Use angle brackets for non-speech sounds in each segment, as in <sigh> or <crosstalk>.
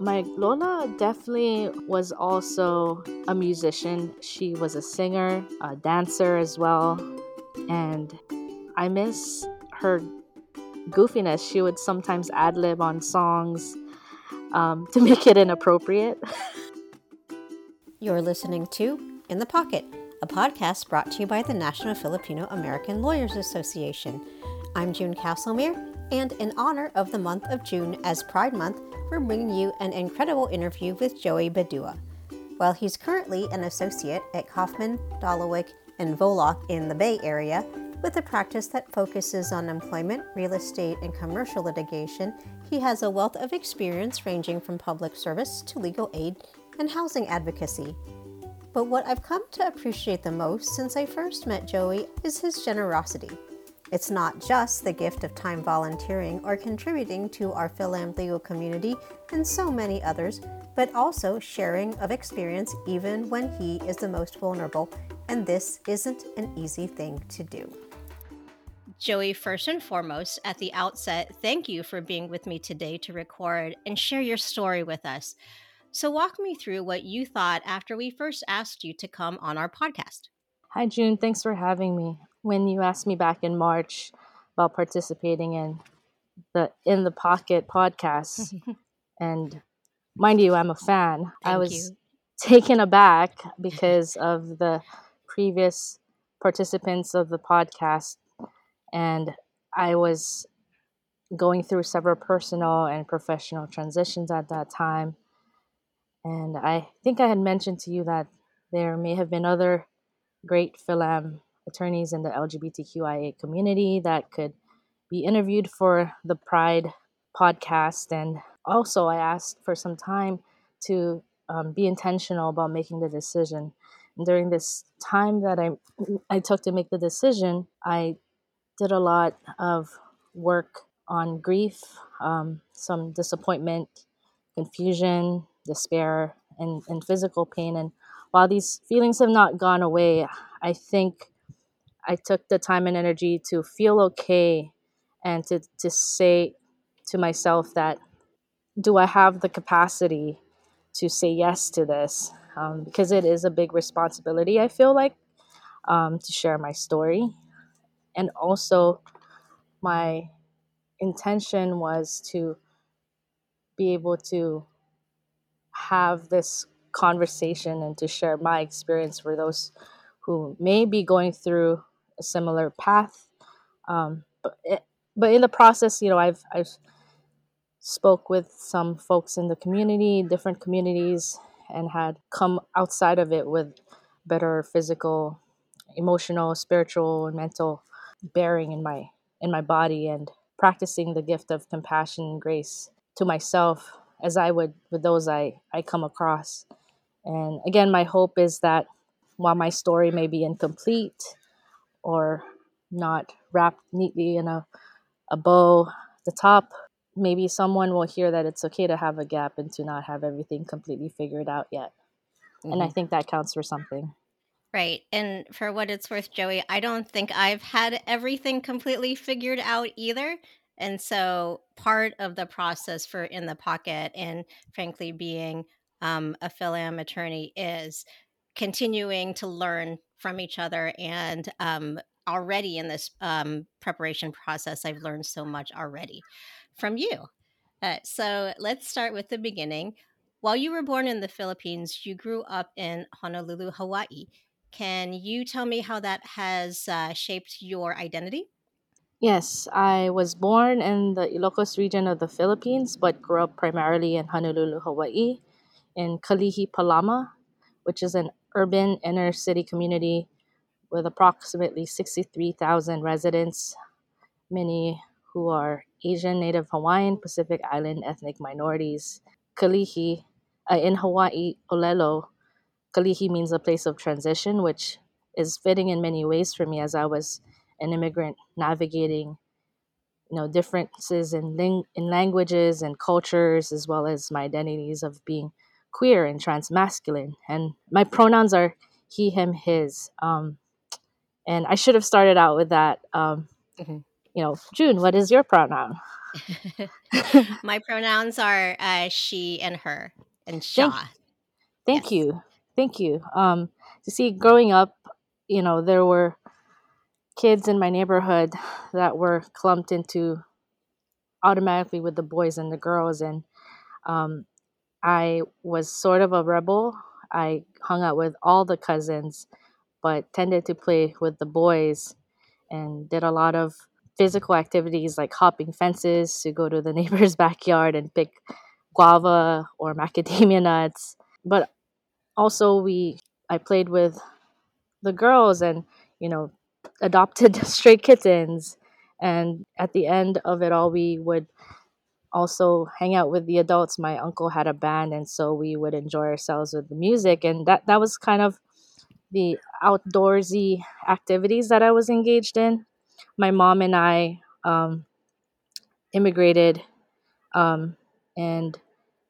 My Lola definitely was also a musician. She was a singer, a dancer as well. And I miss her goofiness. She would sometimes ad lib on songs um, to make it inappropriate. <laughs> You're listening to In the Pocket, a podcast brought to you by the National Filipino American Lawyers Association. I'm June Castlemere, and in honor of the month of June as Pride Month, we're bringing you an incredible interview with Joey Badua. While he's currently an associate at Kaufman, Dolowich, and Voluck in the Bay Area, with a practice that focuses on employment, real estate, and commercial litigation, he has a wealth of experience ranging from public service to legal aid and housing advocacy. But what I've come to appreciate the most since I first met Joey is his generosity. It's not just the gift of time volunteering or contributing to our Philam community and so many others, but also sharing of experience even when he is the most vulnerable, and this isn't an easy thing to do. Joey, first and foremost, at the outset, thank you for being with me today to record and share your story with us. So, walk me through what you thought after we first asked you to come on our podcast. Hi, June. Thanks for having me. When you asked me back in March about participating in the In the Pocket podcast, <laughs> and mind you, I'm a fan, Thank I was you. taken aback because of the previous participants of the podcast. And I was going through several personal and professional transitions at that time. And I think I had mentioned to you that there may have been other great Philam attorneys in the LGBTQIA community that could be interviewed for the Pride podcast. And also, I asked for some time to um, be intentional about making the decision. And during this time that I, I took to make the decision, I did a lot of work on grief, um, some disappointment, confusion, despair, and, and physical pain. And while these feelings have not gone away, I think I took the time and energy to feel okay and to, to say to myself that do I have the capacity to say yes to this? Um, because it is a big responsibility, I feel like, um, to share my story. And also, my intention was to be able to have this conversation and to share my experience for those who may be going through a similar path. Um, but it, but in the process, you know, I've I've spoke with some folks in the community, different communities, and had come outside of it with better physical, emotional, spiritual, and mental bearing in my in my body and practicing the gift of compassion and grace to myself as I would with those I, I come across. And again, my hope is that while my story may be incomplete or not wrapped neatly in a, a bow, the top, maybe someone will hear that it's okay to have a gap and to not have everything completely figured out yet. Mm-hmm. And I think that counts for something. Right. And for what it's worth, Joey, I don't think I've had everything completely figured out either. And so part of the process for In the Pocket and frankly being um, a Philam attorney is continuing to learn from each other. And um, already in this um, preparation process, I've learned so much already from you. Uh, so let's start with the beginning. While you were born in the Philippines, you grew up in Honolulu, Hawaii. Can you tell me how that has uh, shaped your identity? Yes, I was born in the Ilocos region of the Philippines, but grew up primarily in Honolulu, Hawaii, in Kalihi Palama, which is an urban inner city community with approximately 63,000 residents, many who are Asian, Native Hawaiian, Pacific Island ethnic minorities. Kalihi, uh, in Hawaii, Olelo, Kalihi means a place of transition, which is fitting in many ways for me as I was an immigrant navigating you know differences in ling- in languages and cultures as well as my identities of being queer and transmasculine and my pronouns are he him his um, and i should have started out with that um, mm-hmm. you know june what is your pronoun <laughs> My pronouns are uh, she and her and siya. Thank, thank Yes. you, thank you. Um, to see, growing up, you know, there were kids in my neighborhood that were clumped into automatically with the boys and the girls, and um, I was sort of a rebel. I hung out with all the cousins, but tended to play with the boys and did a lot of physical activities like hopping fences to go to the <laughs> neighbor's backyard and pick guava or macadamia <laughs> nuts. But also we I played with the girls and, you know, adopted <laughs> stray kittens and at the end of it all we would also hang out with the adults. My uncle had a band and so we would enjoy ourselves with the music and that that was kind of the outdoorsy activities that I was engaged in. My mom and I um, immigrated um, and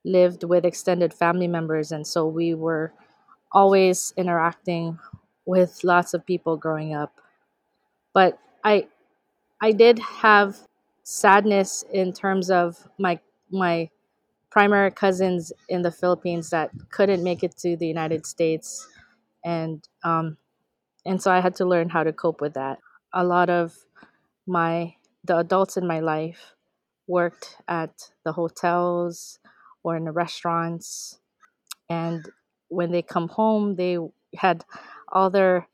lived with extended family members, and so we were always interacting with lots of people growing up. But I I did have sadness in terms of my my primary cousins in the Philippines that couldn't make it to the United States, and um, and so I had to learn how to cope with that. A lot of my the adults in my life worked at the hotels or in the restaurants and when they come home they had all their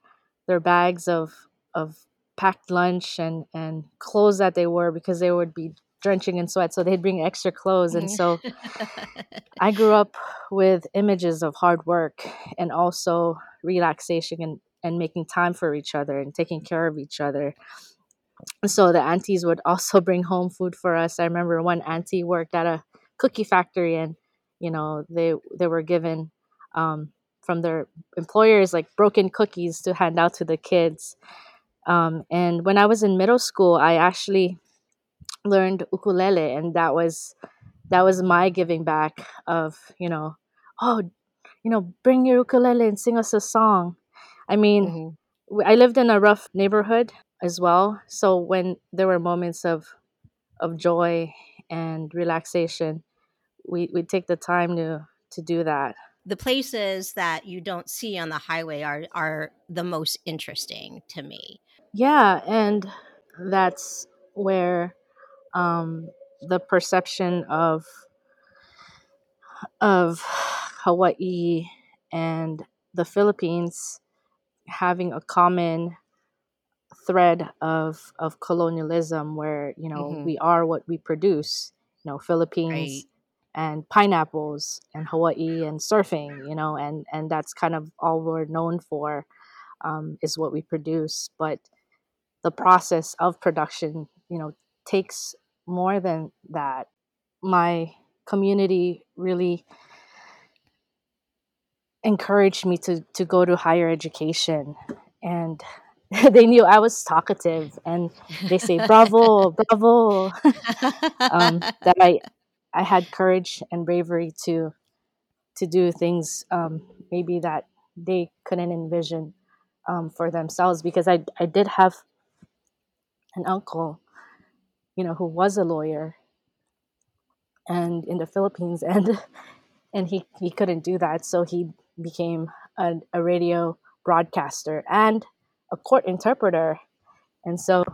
their bags of of packed lunch and and clothes that they wore because they would be drenching in sweat so they'd bring extra clothes and so <laughs> I grew up with images of hard work and also relaxation and, and making time for each other and taking care of each other. So the aunties would also <laughs> bring home food for us. I remember one auntie worked at a cookie factory and you know they they were given um, from their employers like broken cookies to hand out to the kids. Um, and when I was in middle school, I actually learned ukulele and that was that was my giving back of you know oh you know bring your ukulele and sing us a song i mean Mhm. w- i lived in a rough neighborhood as well so when there were moments of of joy and relaxation we we take the time to to do that The places that you don't see on the highway are are the most interesting to me. Yeah and that's where um the perception of of hawaii and the philippines having a common thread of of colonialism where you know hmm we are what we produce you know Right. philippines and pineapples and hawaii and surfing you know and and that's kind of all we're known for um, is what we produce but the process of production you know takes more than that. My community really encouraged me to to go to higher education and <laughs> they knew I was talkative and they say bravo <laughs> bravo. <laughs> Um, that I I had courage and bravery to to do things um, maybe that they couldn't envision um, for themselves because I I did have an uncle you know who was a lawyer and in the Philippines <laughs> and and he he couldn't do that so he became a, a radio broadcaster and a court interpreter. And so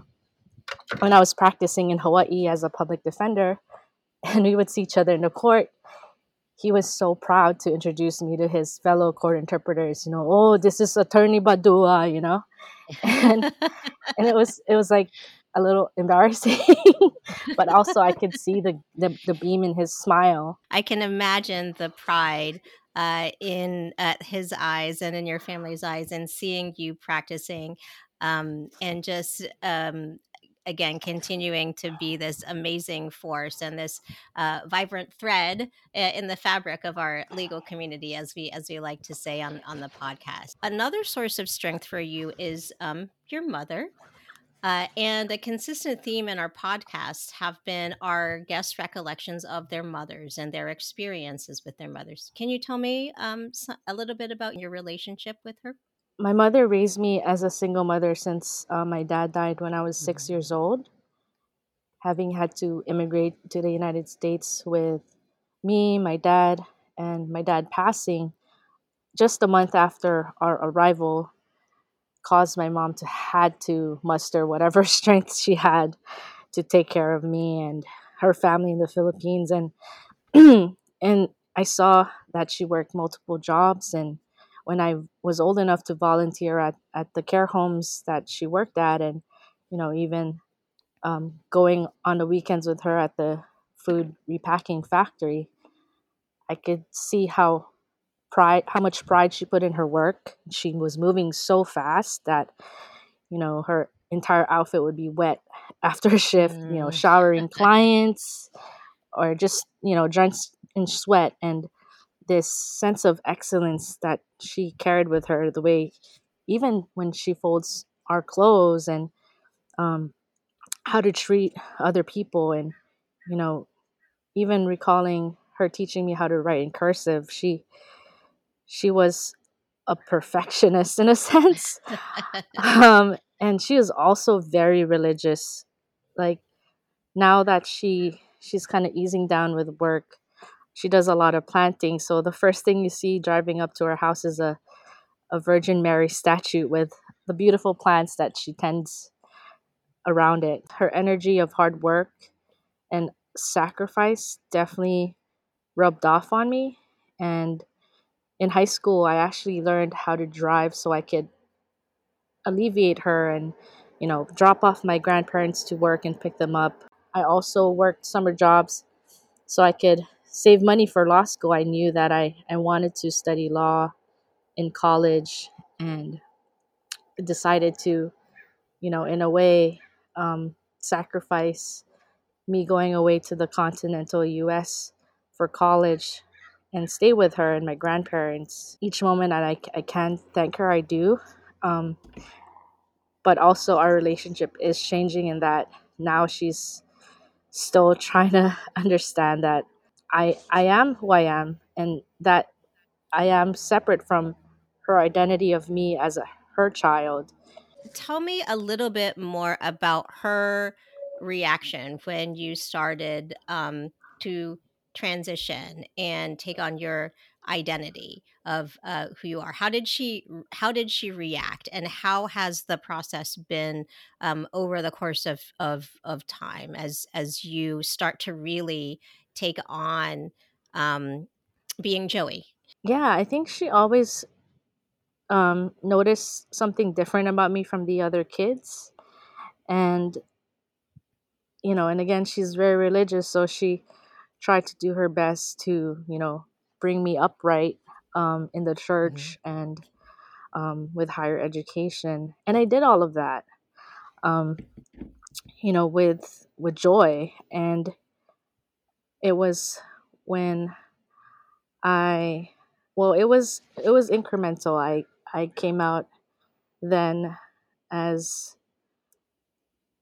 when I was practicing in Hawaii as a public defender <laughs> and we would see each other in the court he was so proud to introduce me to his fellow court interpreters you know oh this is attorney badua you know? <laughs> And and it was it was like a little <laughs> embarrassing but also i could see the, the the beam in his smile. I can imagine the pride uh, in uh, his eyes and in your family's eyes, and seeing you practicing, um, and just um, again continuing to be this amazing force and this uh, vibrant thread uh, in the fabric of our legal community, as we as we like to say on on the podcast. Another source of strength for you is um, your mother. Uh, and a consistent theme in our podcasts have been our guest recollections of their mothers and their experiences with their mothers. Can you tell me um, a little bit about your relationship with her? My mother raised me as a single mother since uh, my dad died when i was six Mhm. years old having had to immigrate to the United States with me, my dad, and my dad passing just a month after our arrival caused my mom to had to muster whatever <laughs> strength she had to take care of me and her family in the Philippines and <clears throat> and I saw that she worked multiple jobs and when I was old enough to volunteer at, at the care homes that she worked at and you know even um, going on the weekends with her at the food repacking factory I could see how pride how much pride she put in her work she was moving so fast that you know her entire outfit would be wet <laughs> after a shift you know Mm. showering <laughs> clients or just you know drenched in sweat and this sense of excellence that she carried with her the way even when she folds our clothes and um, how to treat other people and you know even recalling her teaching me how to write in cursive she she was a perfectionist in a <laughs> sense. Um, and she is also very religious. Like now that she she's kind of easing down with work she does a lot of planting so the first thing you see driving up to her house is a, a virgin mary statue with the beautiful plants that she tends around it. Her energy of hard work and sacrifice definitely rubbed off on me and in high school i actually learned how to drive so i could alleviate her and you know drop off my grandparents to work and pick them up. I also worked summer jobs so i could save money for law school i knew that i, I wanted to study law in college and decided to you know in a way um, sacrifice me going away to the continental us for college and stay with her and my grandparents. Each moment that i, I can thank her i do. Um, but also our relationship is changing in that now she's still trying to <laughs> understand that I I am who I am and that I am separate from her identity of me as a her child. Tell me a little bit more about her reaction when you started um, to transition and take on your identity of uh, who you are. How did she how did she react, and how has the process been um, over the course of, of of time as as you start to really take on um, being Joey? Yeah, I think she always um, noticed something different about me from the other kids, and you know, and again, she's very religious, so she tried to do her best to you know bring me upright um, in the Mhm. church and um, with higher education, and I did all of that. Um, you know, with with joy, and it was when I, well, it was it was incremental. I I came out then as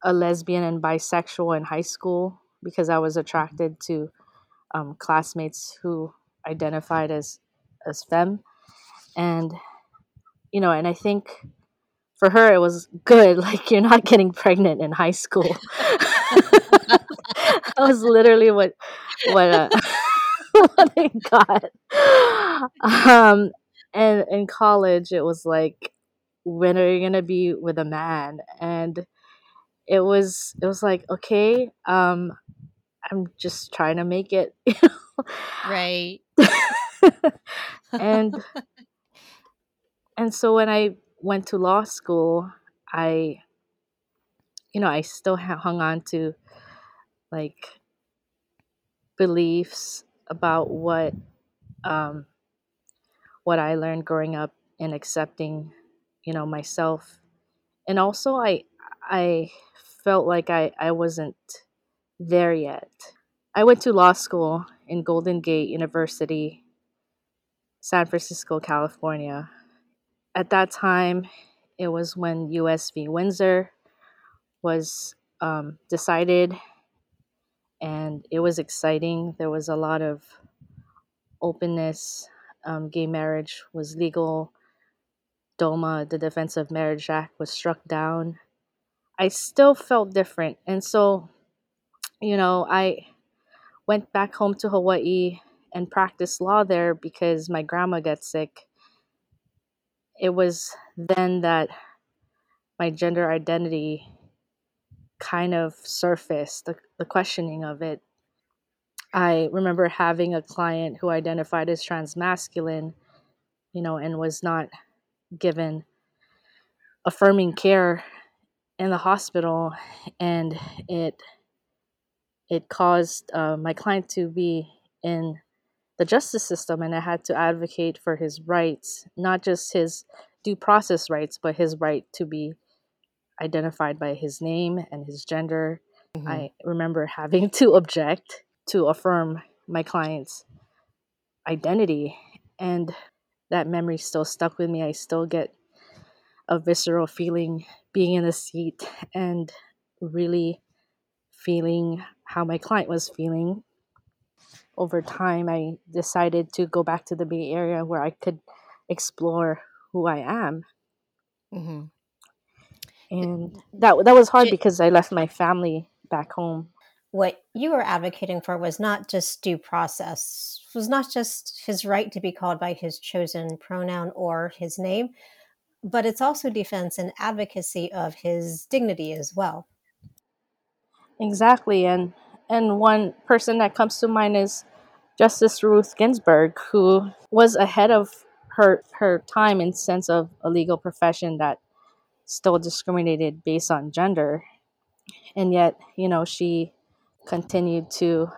a lesbian and bisexual in high school because I was attracted to um, classmates who identified as as femme, and you know, and I think for her it was good. <laughs> Like you're not getting pregnant in high school. <laughs> that was literally what what uh, <laughs> what I got. Um, and in college, it was like, when are you gonna be with a man? And it was it was like, okay, um, I'm just trying to make it, <laughs> you Right. and <laughs> and so when I went to law school, I you know I still hung on to like beliefs about what um, what I learned growing up and accepting, you know, myself. And also I I felt like I, I wasn't there yet. I went to law school in Golden Gate University, San Francisco, California. At that time, it was when US v. Windsor was um, decided, and it was exciting. There was a lot of openness. Um, gay marriage was legal. DOMA, the Defense of Marriage Act, was struck down. I still felt different. And so you know, I went back home to Hawaii and practiced law there because my grandma got sick. It was then that my gender identity kind of surfaced, the, the questioning of it. I remember having a client who identified as trans masculine, you know, and was not given affirming care in the hospital, and it it caused uh, my client to be in the justice system, and I had to advocate for his rights, not just his due process rights, but his right to be identified by his name and his gender. Mm-hmm. I remember having <laughs> to object to affirm my client's identity, and that memory still stuck with me. I still get a visceral feeling being in the seat and really feeling how my client was feeling. Over time, I decided to go back to the Bay Area where I could explore who I am. Mm-hmm. And that that was hard because I left my family back home. What you were advocating for was not just due process, was not just his right to be called by his chosen pronoun or his name, but it's also defense and advocacy of his dignity as well. Exactly, and and one person that comes to mind is Justice Ruth Ginsburg, who was ahead of her her time in sense of a legal profession that still discriminated based on gender, and yet you know she continued to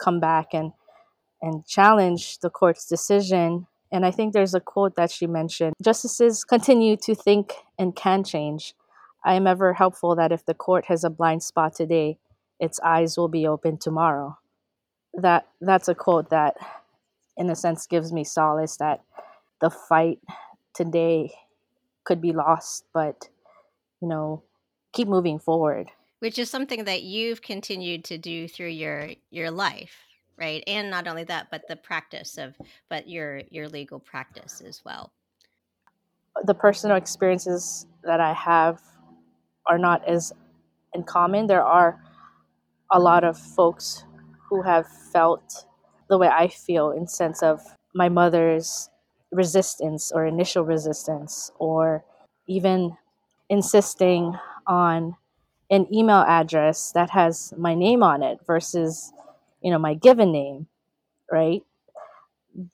come back and and challenge the court's decision and I think there's a quote that she mentioned Justices continue to think and can change. I am ever helpful that if the court has a blind spot today, its eyes will be open tomorrow. That that's a quote that in a sense gives me solace that the fight today could be lost, but you know, keep moving forward. Which is something that you've continued to do through your your life right? And not only that but the practice of but your your legal practice as well. The personal experiences that i have are not as in common there are a lot of folks who have felt the way i feel in sense of my mother's resistance or initial resistance or even insisting on an email address that has my name on it versus you know my given name right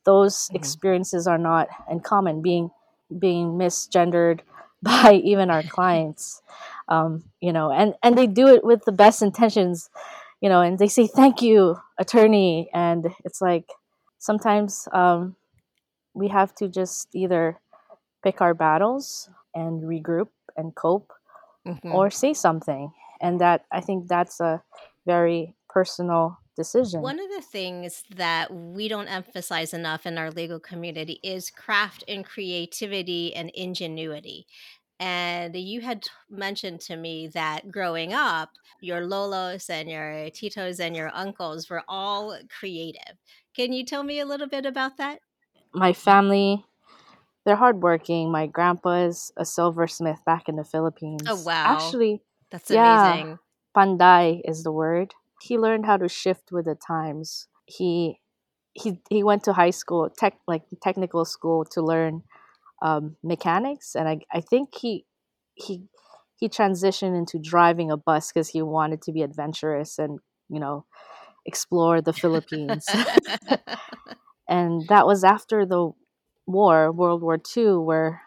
those mm-hmm. experiences are not uncommon being being misgendered <laughs> by even our clients um, you know and and they do it with the best intentions you know and they say thank you attorney and it's like sometimes um, we have to just either pick our battles and regroup and cope mm-hmm. or say something and that i think that's a very personal decision. One of the things that we don't emphasize enough in our legal community is craft and creativity and ingenuity. And you had mentioned to me that growing up, your Lolos and your Titos and your uncles were all creative. Can you tell me a little bit about that? My family, they're hardworking. My grandpa is a silversmith back in the Philippines. Oh, wow. Actually, that's amazing. Yeah, panday is the word he learned how to shift with the times. He he he went to high school, tech like technical school to learn um, mechanics, and I I think he he he transitioned into driving a bus because he wanted to be adventurous and you know explore the <laughs> Philippines. <laughs> and that was after the war, World War II, where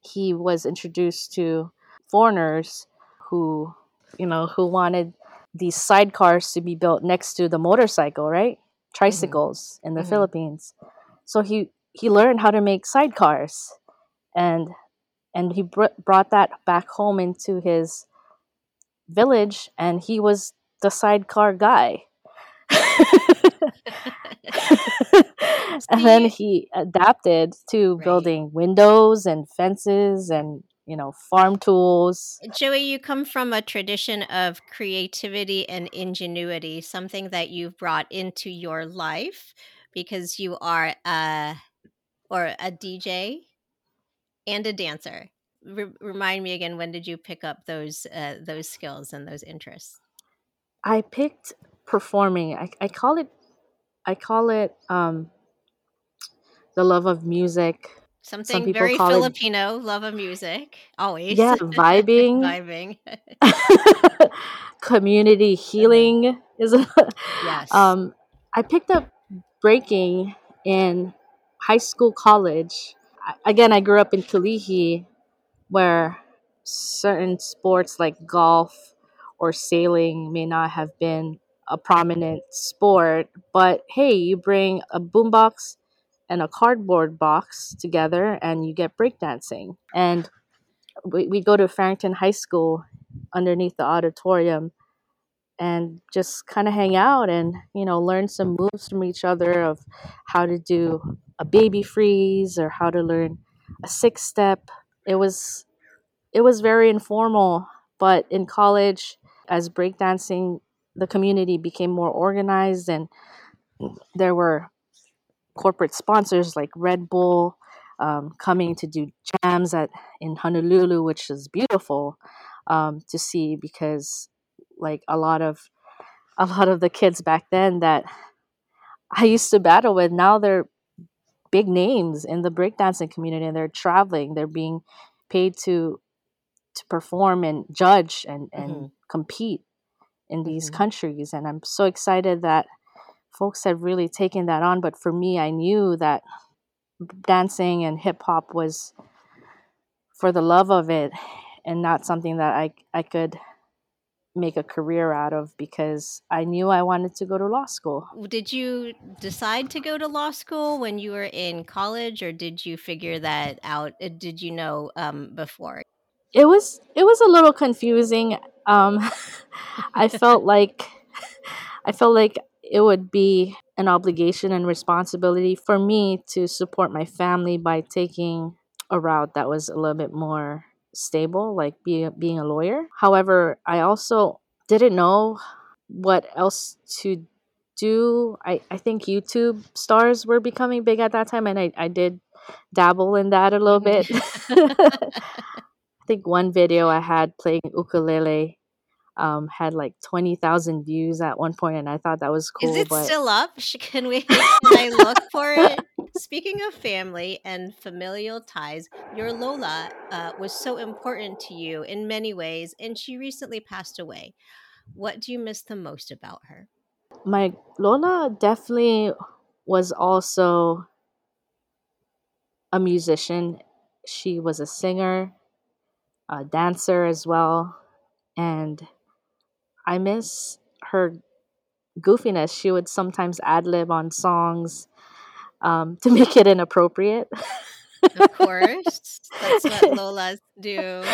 he was introduced to foreigners who you know who wanted these sidecars to be built next to the motorcycle, right? Tricycles mm-hmm. in the mm-hmm. Philippines. So he he learned how to make sidecars, and and he br- brought that back home into his village, and he was the sidecar guy. <laughs> <laughs> and then he adapted to right. building windows and fences and you know, farm tools. Joey, you come from a tradition of creativity and ingenuity, something that you've brought into your life because you are a or a DJ and a dancer. remind me again, when did you pick up those uh, those skills and those interests? I picked performing. I, I call it I call it um, the love of music. Something very Filipino, it, love of music, always. Yeah, <laughs> vibing. vibing. <laughs> Community healing is a, <laughs> yes. Um, I picked up breaking in high school, college. Again, I grew up in Kalihi, where certain sports like golf or sailing may not have been a prominent sport, but hey, you bring a boombox and a cardboard box together and you get breakdancing. And we, we go to Farrington High School underneath the auditorium and just kind of hang out and you know learn some moves from each other of how to do a baby freeze or how to learn a six step it was it was very informal but in college as breakdancing the community became more organized and there were corporate sponsors like Red Bull um, coming to do jams at in Honolulu, which is beautiful um, to see because like a lot of a lot of the kids back then that <laughs> I used to battle with now they're big names in the breakdancing community and they're traveling they're being paid to to perform and judge and and mm-hmm. compete in these mm-hmm. countries and i'm so excited that folks have really taken that on but for me i knew that dancing and hip hop was for the love of it and not something that i i could make a career out of because I knew I wanted to go to law school. Did you decide to go to law school when you were in college or did you figure that out? Uh, did you know um, before? It was it was a little confusing. Um, <laughs> I felt like I felt like it would be an obligation and responsibility for me to support my family by taking a route that was a little bit more stable, like being being a lawyer. However, I also didn't know what else to do. I, I think YouTube stars were becoming big at that time, and I, I did dabble in that a little bit. <laughs> <laughs> I think one video I had playing ukulele um, had like 20,000 views at one point, and I thought that was cool. Is it but... still up? Can we <laughs> can I look for it? Speaking of family and familial ties, your Lola uh, was so important to you in many ways, and she recently passed away. What do you miss the most about her? My Lola definitely was also a musician. She was a singer, a dancer as well, and I miss her goofiness. She would sometimes ad lib on songs um, <laughs> to make it inappropriate. of <laughs> course, that's what Lolas do.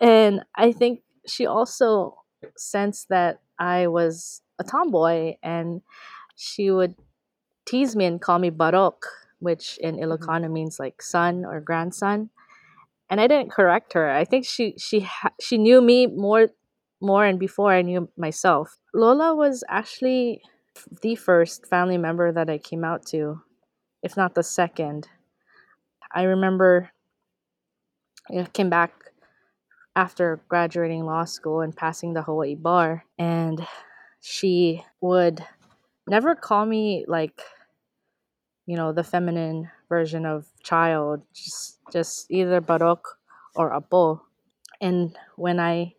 and I think she also sensed that I was a tomboy, and she would tease me and call me Barok, which in mm-hmm. Ilocano mm-hmm. means like son or grandson and I didn't correct her. I think she she ha- she knew me more more and before I knew myself. Lola was actually the first family member that I came out to, if not the second. I remember I came back after graduating law school and passing the Hawaii bar and she would never call me like you know the feminine version of child just just either barok or apo. And when i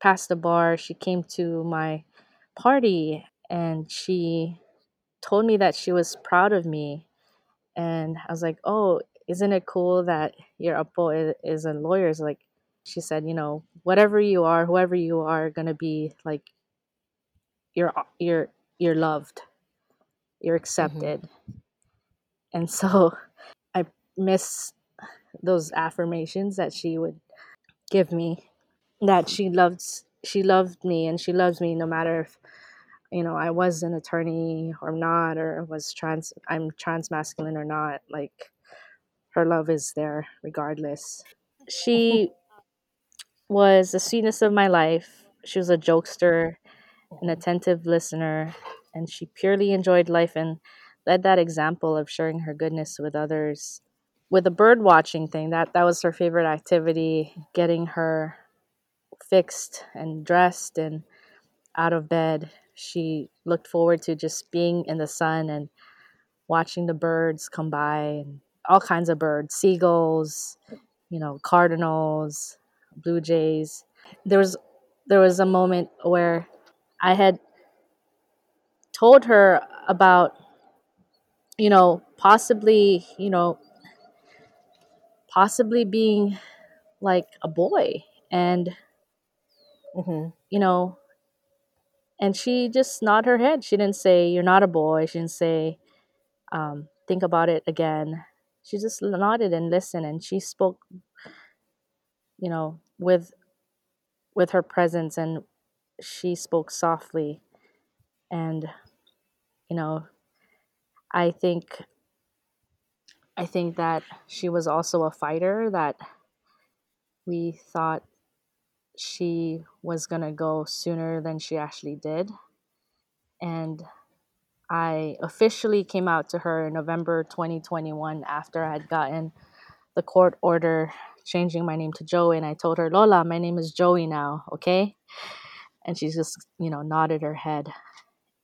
passed the bar she came to my party and she told me that she was proud of me. And i was like oh isn't it cool that your apo is, is a lawyer? It's like she said you know whatever you are whoever you are gonna be like you're you're you're loved you're mm-hmm. accepted. Mm-hmm and so miss those affirmations that she would give me that she loves she loved me and she loves me no matter if you know I was an attorney or not or was trans I'm trans masculine or not like her love is there regardless. She was the sweetness of my life. She was a jokester, an attentive listener, and she purely enjoyed life and led that example of sharing her goodness with others. With the bird watching thing, that that was her favorite activity, getting her fixed and dressed and out of bed, she looked forward to just being in the sun and watching the birds come by and all kinds of birds, seagulls, you know, cardinals, blue jays. There was there was a moment where I had told her about you know, possibly, you know, possibly being like a boy and hmm you know and she just nodded her head. She didn't say you're not a boy. She didn't say um, think about it again. She just nodded and listened and she spoke you know with with her presence and she spoke softly. And you know i think i think that she was also a fighter that we thought she was going to go sooner than she actually did and I officially came out to her in November 2021 after I had gotten the court order changing my name to Joey. And I told her, Lola, my name is Joey now, okay? And she just, you know, nodded her head.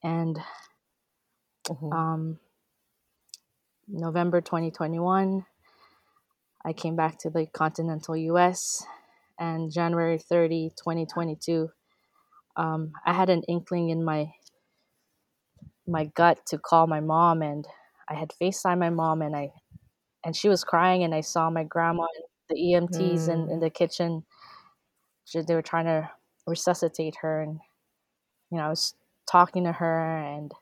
And hmm um, November 2021, I came back to the continental US. And January 30, 2022, um, I had an inkling in my my gut to call my mom and I had FaceTime my mom and I and she was crying and I saw my grandma and the EMTs in, in Mm. the kitchen. She, they were trying to resuscitate her and you know, I was talking to her and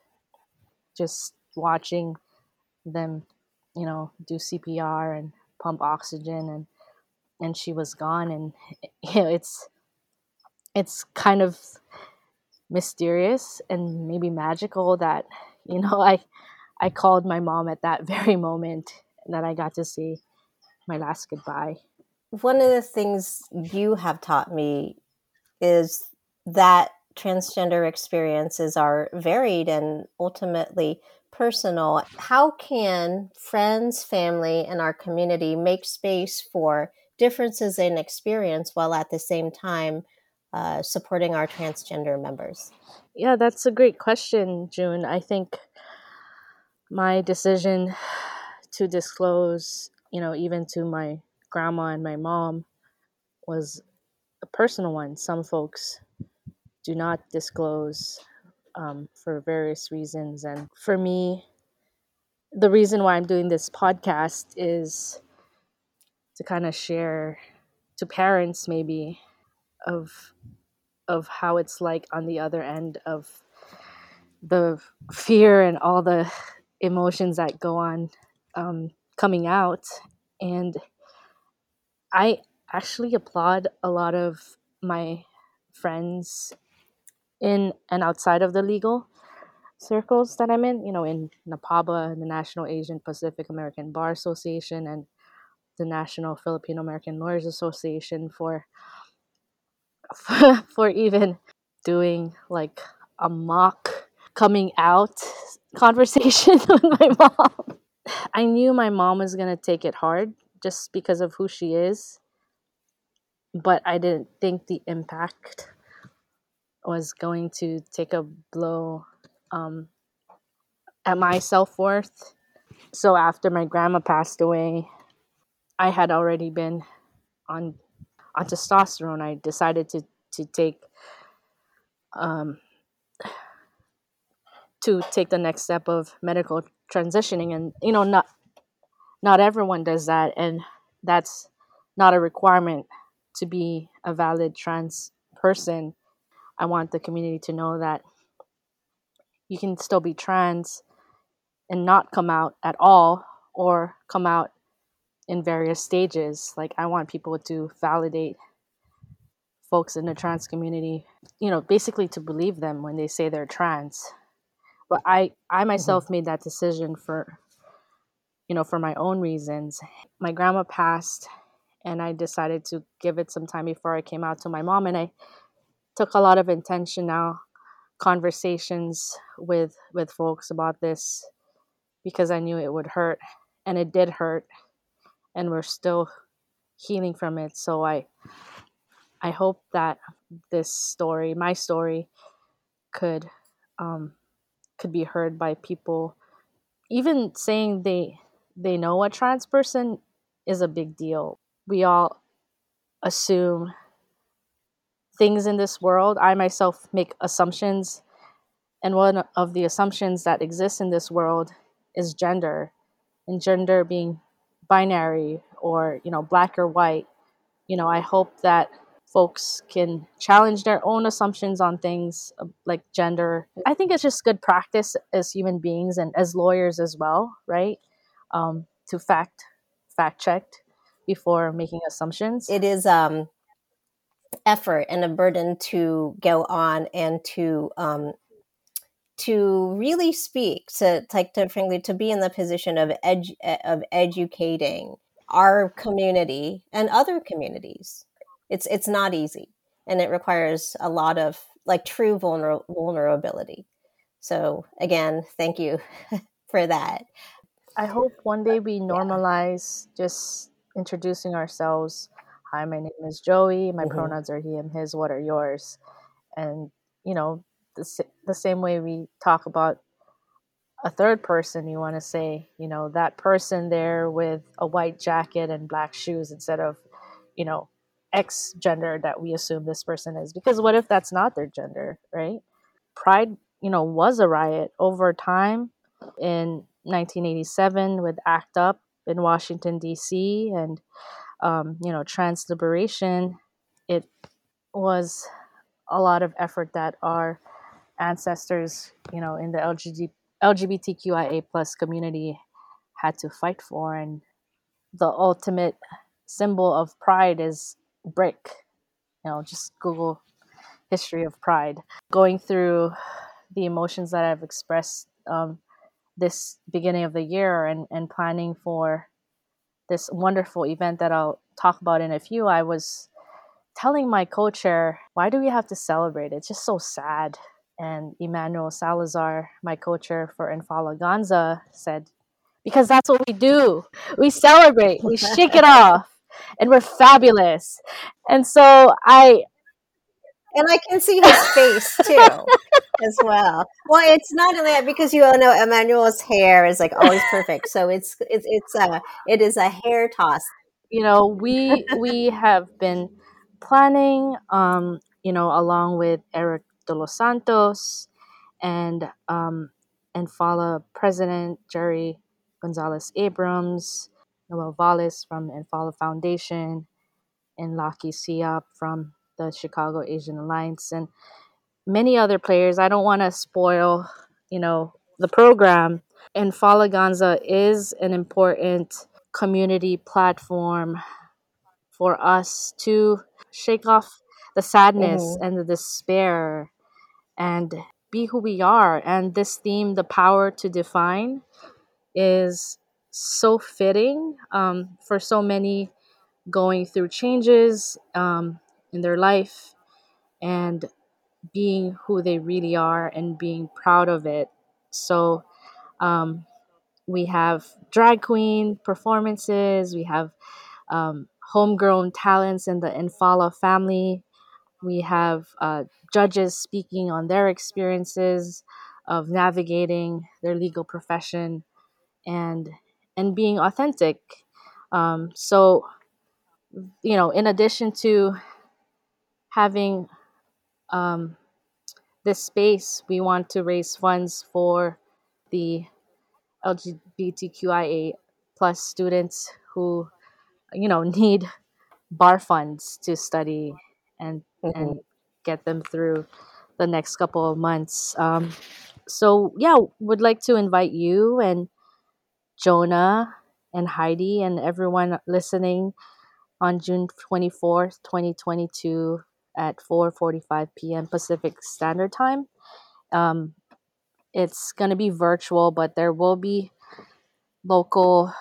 just watching them, you know, do CPR and pump oxygen and and she was gone and <laughs> you know, it's it's kind of mysterious and maybe magical that you know <laughs> I I called my mom at that <laughs> very moment that I got to see my last goodbye. One of the things you have taught me is that transgender experiences are varied and ultimately personal. How can friends, family, and our community make space for differences in experience while at the same time uh, supporting our transgender members? Yeah, that's a great question, June. I think my decision to disclose, you know, even to my grandma and my mom was a personal one. Some folks do not disclose um, for various reasons. And for me, the reason why I'm doing this podcast is to kind of share to parents maybe of of how it's like on the other end of the fear and all the emotions that go on um, coming out and i actually applaud a lot of my friends in and outside of the legal circles that i'm in you know in napaba the national asian pacific american bar association and the national filipino american lawyers association for <laughs> for even doing like a mock coming out conversation <laughs> with my mom. I knew my mom was going to take it hard just because of who she is, but I didn't think the impact was going to take a blow um, at my self worth. So after my grandma passed away, I had already been on on testosterone. I decided to to take um, to take the next step of medical transitioning and you know not not everyone does that and that's not a requirement to be a valid trans person i want the community to know that you can still be trans and not come out at all or come out in various stages. Like i want people to validate folks in the trans community you know basically to believe them when they say they're trans. But i i Mhm. myself made that decision for you know for my own reasons. My grandma passed and i decided to give it some time before i came out to my mom and i took a lot of intentional conversations with with folks about this because i knew it would hurt and it did hurt and we're still healing from it so i I hope that this story, my story, could um, could be heard by people. Even saying they they know a trans person is a big deal. We all assume things in this world. I myself make assumptions, and one of the assumptions that exists in this world is gender, and gender being binary or you know black or white. You know, I hope that folks can challenge their own assumptions on things uh, like gender. I think it's just good practice as human beings and as lawyers as well, right? Um, to fact fact checked before making assumptions. It is um, effort and a burden to go on and to um, to really speak to like to frankly to be in the position of edu- of educating our community and other communities. It's it's not easy and it requires a lot of like true vulner- vulnerability. So again thank you <laughs> for that. I hope one day we normalize just introducing ourselves hi my name is joey. My mm-hmm. pronouns are he and his. What are yours? And you know the, the same way we talk about a third person you want to say you know that person there with a white jacket and black shoes instead of you know x gender that we assume this person is. Because what if that's not their gender right? Pride you know was a riot over time in 1987 with act up in washington d.c and um, you know trans liberation it was a lot of effort that our ancestors, you know, in the LGBT, LGBTQIA plus community had to fight for. And the ultimate symbol of pride is brick. You know, just Google history of pride. Going through the emotions that I've expressed um, this beginning of the year and, and planning for this wonderful event that I'll talk about in a few, I was telling my co-chair, why do we have to celebrate? It's just so sad and Emmanuel Salazar, my co-chair for NFALAganza, said, because that's what we do. We celebrate, we <laughs> shake it off, and we're fabulous. And so I and I can see his face too, <laughs> as well. Well, it's not only that because you all know Emmanuel's hair is like always perfect, so it's it's it's a it is a hair toss. You know, we we have been planning, um, you know, along with Eric de los Santos and um, NFALA President Jerry Gonzalez Abrams, Noel Valles from NFALA Foundation, and Laki Siap from the Chicago Asian Alliance, and many other players. I don't want to spoil, you know, the program. NFALAganza is an important community platform for us to shake off the sadness mm-hmm. and the despair and be who we are. And this theme, the power to define, is so fitting um, for so many going through changes um, in their life and being who they really are and being proud of it. So um, we have drag queen performances, we have um, homegrown talents in the NFALA family. We have uh, judges speaking on their experiences of navigating their legal profession and and being authentic. Um, so, you know, in addition to having um, this space, we want to raise funds for the LGBTQIA plus students who, you know, <laughs> need bar funds to study and mm-hmm. and get them through the next couple of months. Um, so yeah, would like to invite you and Jonah and Heidi and everyone listening on June 24th, 2022 at 4:45 p.m. Pacific Standard Time. Um, it's going to be virtual, but there will be local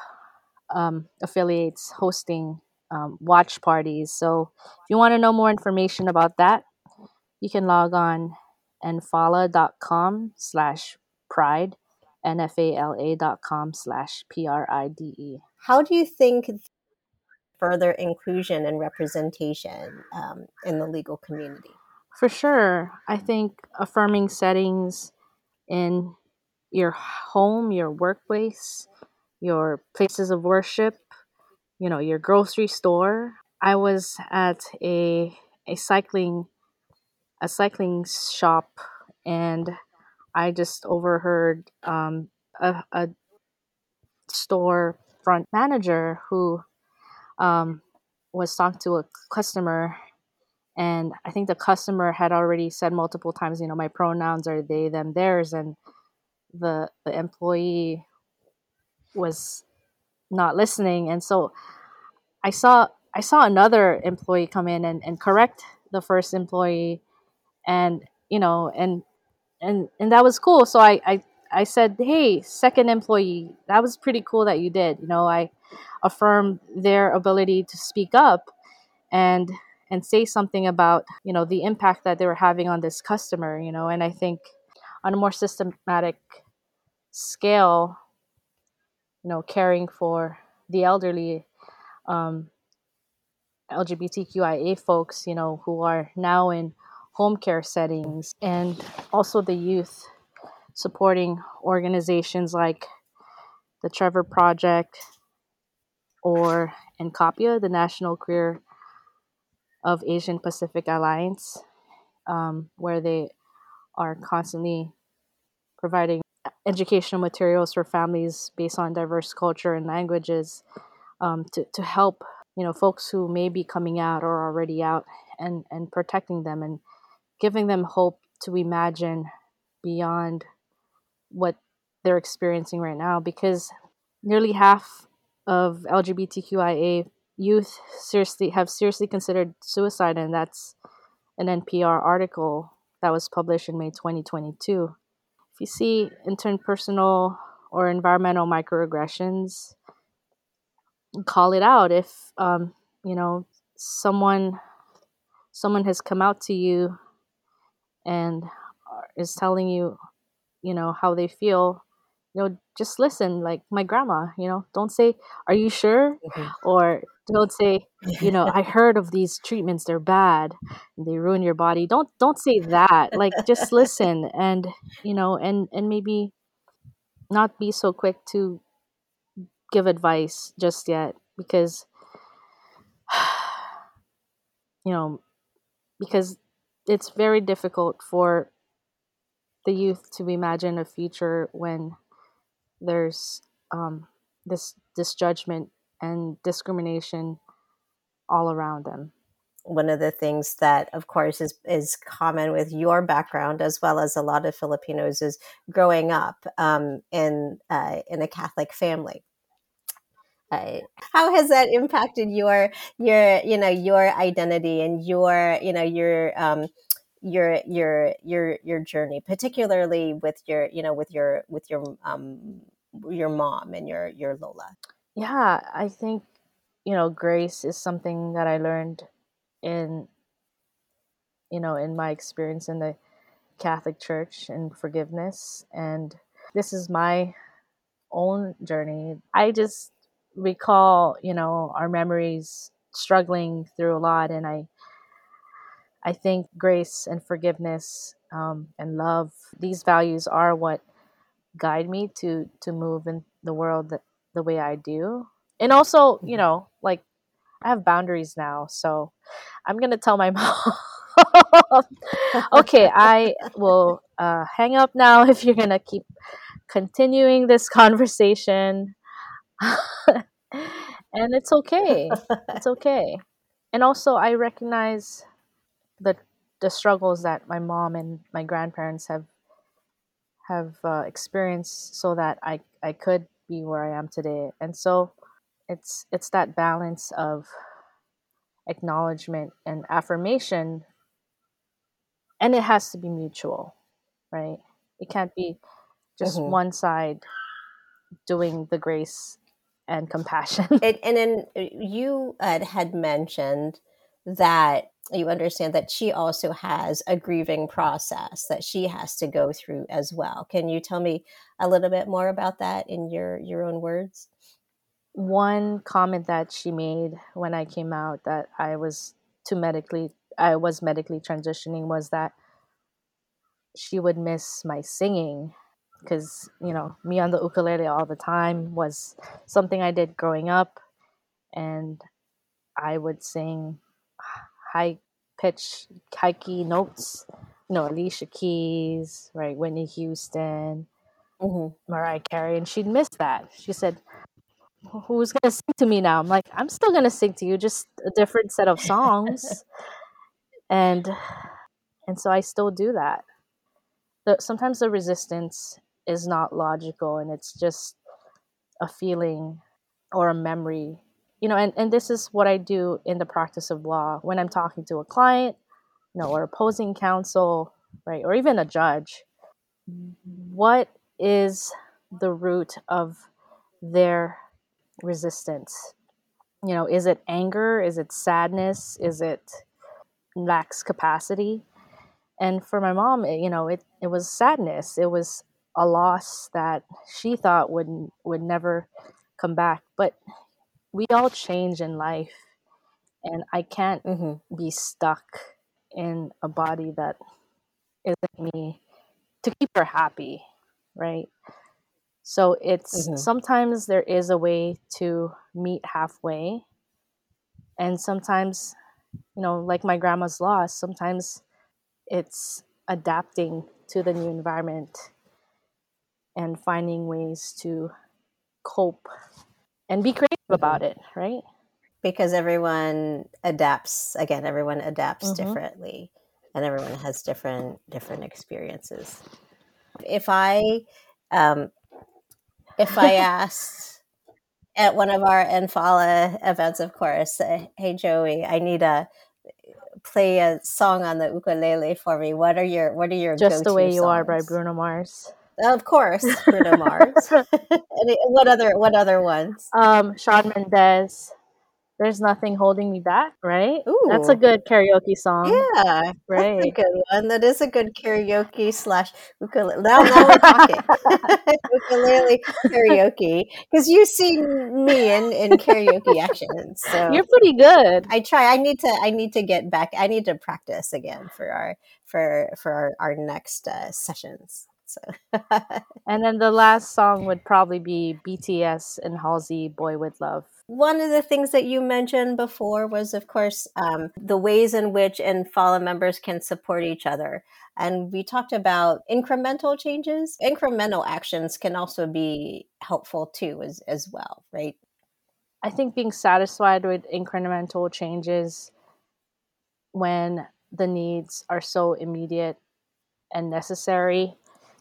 um, affiliates hosting um, watch parties. So if you want to know more information about that, you can log on nfala.com slash pride, N-F-A-L-A dot com slash P-R-I-D-E. How do you think further inclusion and representation um, in the legal community? For sure. I think affirming settings in your home, your workplace, your places of worship, you know, your grocery store. I was at a a cycling a cycling shop and I just overheard um, a, a store front manager who um, was talking to a customer and i think the customer had already said multiple times you know my pronouns are they them theirs and the the employee was not listening and so i saw i saw another employee come in and, and correct the first employee and you know and and and that was cool so i i I said, "Hey, second employee, that was pretty cool that you did." You know, I affirmed their ability to speak up and and say something about, you know, the impact that they were having on this customer, you know, and I think on a more systematic scale, you know, caring for the elderly um, LGBTQIA folks, you know, who are now in home care settings, and also the youth supporting organizations like the Trevor Project or NQAPIA, the National Queer of Asian Pacific Alliance, um, where they are constantly providing educational materials for families based on diverse culture and languages um, to, to help you know folks who may be coming out or already out and and protecting them and giving them hope to imagine beyond what they're experiencing right now because nearly half of LGBTQIA youth seriously have seriously considered suicide and that's an NPR article that was published in May 2022. If you see interpersonal or environmental microaggressions, call it out. If um, you know someone someone has come out to you and is telling you, you know, how they feel, you know, just listen. Like my grandma, you know, don't say, "Are you sure?" Mhm. or don't say, you know, "I heard of these treatments; they're bad, and they ruin your body." Don't don't say that. Like just listen, and you know, and and maybe not be so quick to give advice just yet because <sighs> you know because it's very difficult for the youth to imagine a future when there's um, this this judgment and discrimination all around them. One of the things that, of course, is is common with your background as well as a lot of Filipinos is growing up um, in uh, in a Catholic family. Uh, how has that impacted your your you know your identity and your you know your um, your your your your journey, particularly with your you know with your with your um, your mom and your your Lola? Yeah, I think you know grace is something that I learned in you know in my experience in the Catholic Church and forgiveness and this is my own journey. I just recall, you know, our memories struggling through a lot and I I think grace and forgiveness um, and love these values are what guide me to to move in the world that, the way I do. And also, you know, like I have boundaries now, so I'm gonna tell my <laughs> mom. okay, I will uh, hang up now if you're gonna keep continuing this conversation. <laughs> and it's okay. It's okay. And also, I recognize the the struggles that my mom and my grandparents have have uh, experienced, so that I I could be where I am today. And so, it's it's that balance of acknowledgement and affirmation, and it has to be mutual, right? It can't be just Mhm. one side doing the grace and compassion. <laughs> And, and then uh, you uh, had mentioned that you understand that she also has a grieving process that she has to go through as well. Can you tell me a little bit more about that in your your own words? one comment that she made when I came out that I was to medically I was medically transitioning was that she would miss my singing because you know me on the ukulele all the time was something I did growing up and I would sing high pitch high key notes you know Alicia Keys right Whitney Houston hmm Mariah Carey and she'd miss that she said who's gonna sing to me now? I'm like, I'm still gonna sing to you, just a different set of songs. <laughs> and and so I still do that. The, sometimes the resistance is not logical and it's just a feeling or a memory. You know, and, and this is what I do in the practice of law when I'm talking to a client, you know, or opposing counsel, right, or even a judge. What is the root of their resistance? You know, is it anger? Is it sadness? Is it lacks capacity? And for my mom, it, you know, it, it was sadness. It was a loss that she thought would would never come back. But we all change in life, and I can't hmm be stuck in a body that isn't me to keep her happy, right? So it's hmm sometimes there is a way to meet halfway, and sometimes, you know, like my grandma's loss, sometimes it's adapting to the new environment and finding ways to cope and be creative hmm about it, right? Because everyone adapts. Again, everyone adapts Mm-hmm. differently, and everyone has different different experiences. If I um, if I <laughs> asked at one of our NFALA events, of course, uh, hey Joey, I need a play a song on the ukulele for me. What are your what are your Just the way you are by? Bruno Mars. Of course, Bruno <laughs> Mars. Any, what other what other ones? um, Shawn Mendes. There's nothing holding me back, right? Ooh. That's a good karaoke song, yeah, that's a right? good one. That is a good karaoke slash ukulele. Now, now we're talking ukulele karaoke because you see me in in karaoke action. So You're pretty good. I try. I need to. I need to get back. I need to practice again for our for for our, our next uh, sessions. So And then the last song would probably be BTS and Halsey, Boy with Luv. one of the things that you mentioned before was, of course, um, the ways in which and NFALA members can support each other. And we talked about incremental changes. Incremental actions can also be helpful too, as as well, right? I think being satisfied with incremental changes when the needs are so immediate and necessary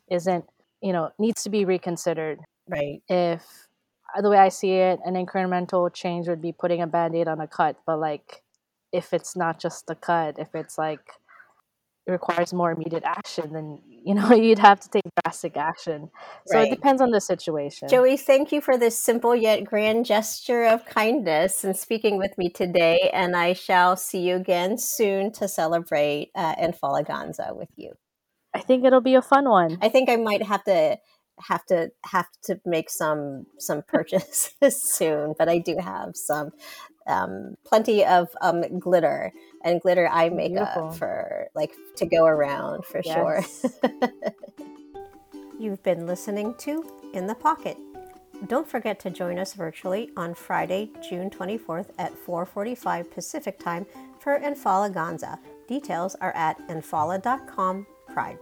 isn't, you know, needs to be reconsidered. Right. If the way I see it, an incremental change would be putting a band aid on a cut, but like if it's not just a cut, if it's like it requires more immediate action, then you know <laughs> you'd have to take drastic action. So Right. it depends on the situation. Joey, thank you for this simple yet grand gesture of kindness and speaking with me today. And I shall see you again soon to celebrate uh, NFALAganza with you. I think it'll be a fun one. I think I might have to have to have to make some some <laughs> purchases <laughs> soon, but I do have some um, plenty of um, glitter and glitter eye makeup Beautiful. for like to go around for sure. <laughs> You've been listening to In the Pocket. Don't forget to join us virtually on Friday, June 24th at 4:45 Pacific Time for NFALAganza. Details are at nfala.com Pride.